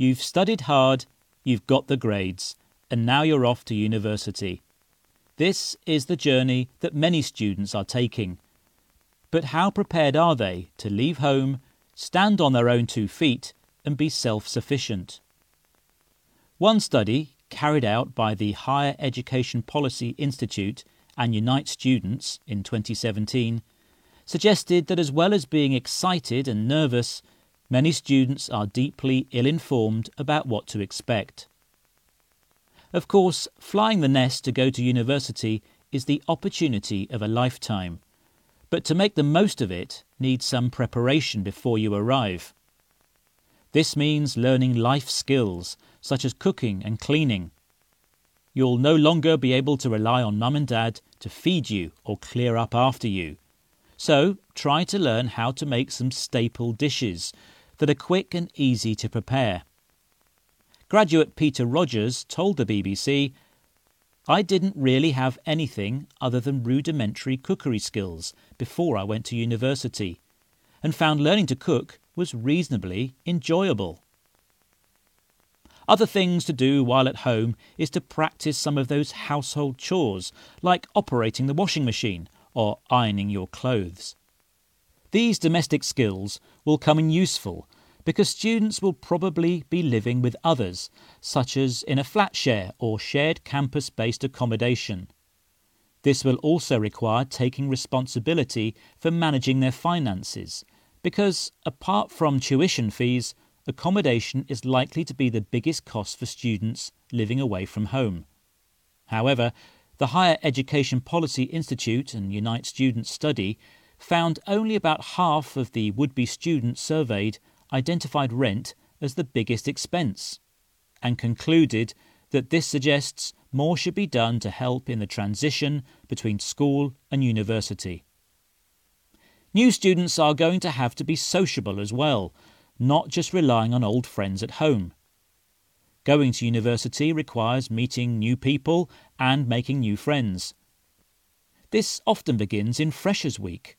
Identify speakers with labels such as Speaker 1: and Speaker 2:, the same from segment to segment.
Speaker 1: You've studied hard, you've got the grades, and now you're off to university. This is the journey that many students are taking. But how prepared are they to leave home, stand on their own two feet, and be self sufficient? One study, carried out by the Higher Education Policy Institute and Unite Students in 2017, suggested that as well as being excited and nervous, many students are deeply ill informed about what to expect. Of course, flying the nest to go to university is the opportunity of a lifetime, but to make the most of it needs some preparation before you arrive. This means learning life skills such as cooking and cleaning. You'll no longer be able to rely on mum and dad to feed you or clear up after you. So try to learn how to make some staple dishes that are quick and easy to prepare. Graduate Peter Rogers told the BBC, I didn't really have anything other than rudimentary cookery skills before I went to university, and found learning to cook was reasonably enjoyable. Other things to do while at home is to practice some of those household chores, like operating the washing machine or ironing your clothes. These domestic skills will come in useful because students will probably be living with others, such as in a flat share or shared campus based accommodation. This will also require taking responsibility for managing their finances, because apart from tuition fees, accommodation is likely to be the biggest cost for students living away from home. However, the Higher Education Policy Institute and Unite Students study found only about half of the would be students surveyed identified rent as the biggest expense and concluded that this suggests more should be done to help in the transition between school and university. New students are going to have to be sociable as well, not just relying on old friends at home. Going to university requires meeting new people and making new friends. This often begins in Freshers' Week,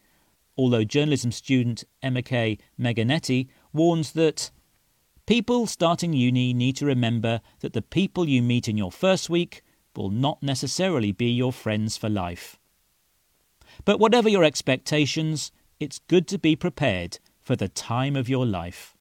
Speaker 1: although journalism student Emma K. Meganetti warns that people starting uni need to remember that the people you meet in your first week will not necessarily be your friends for life. But whatever your expectations, it's good to be prepared for the time of your life.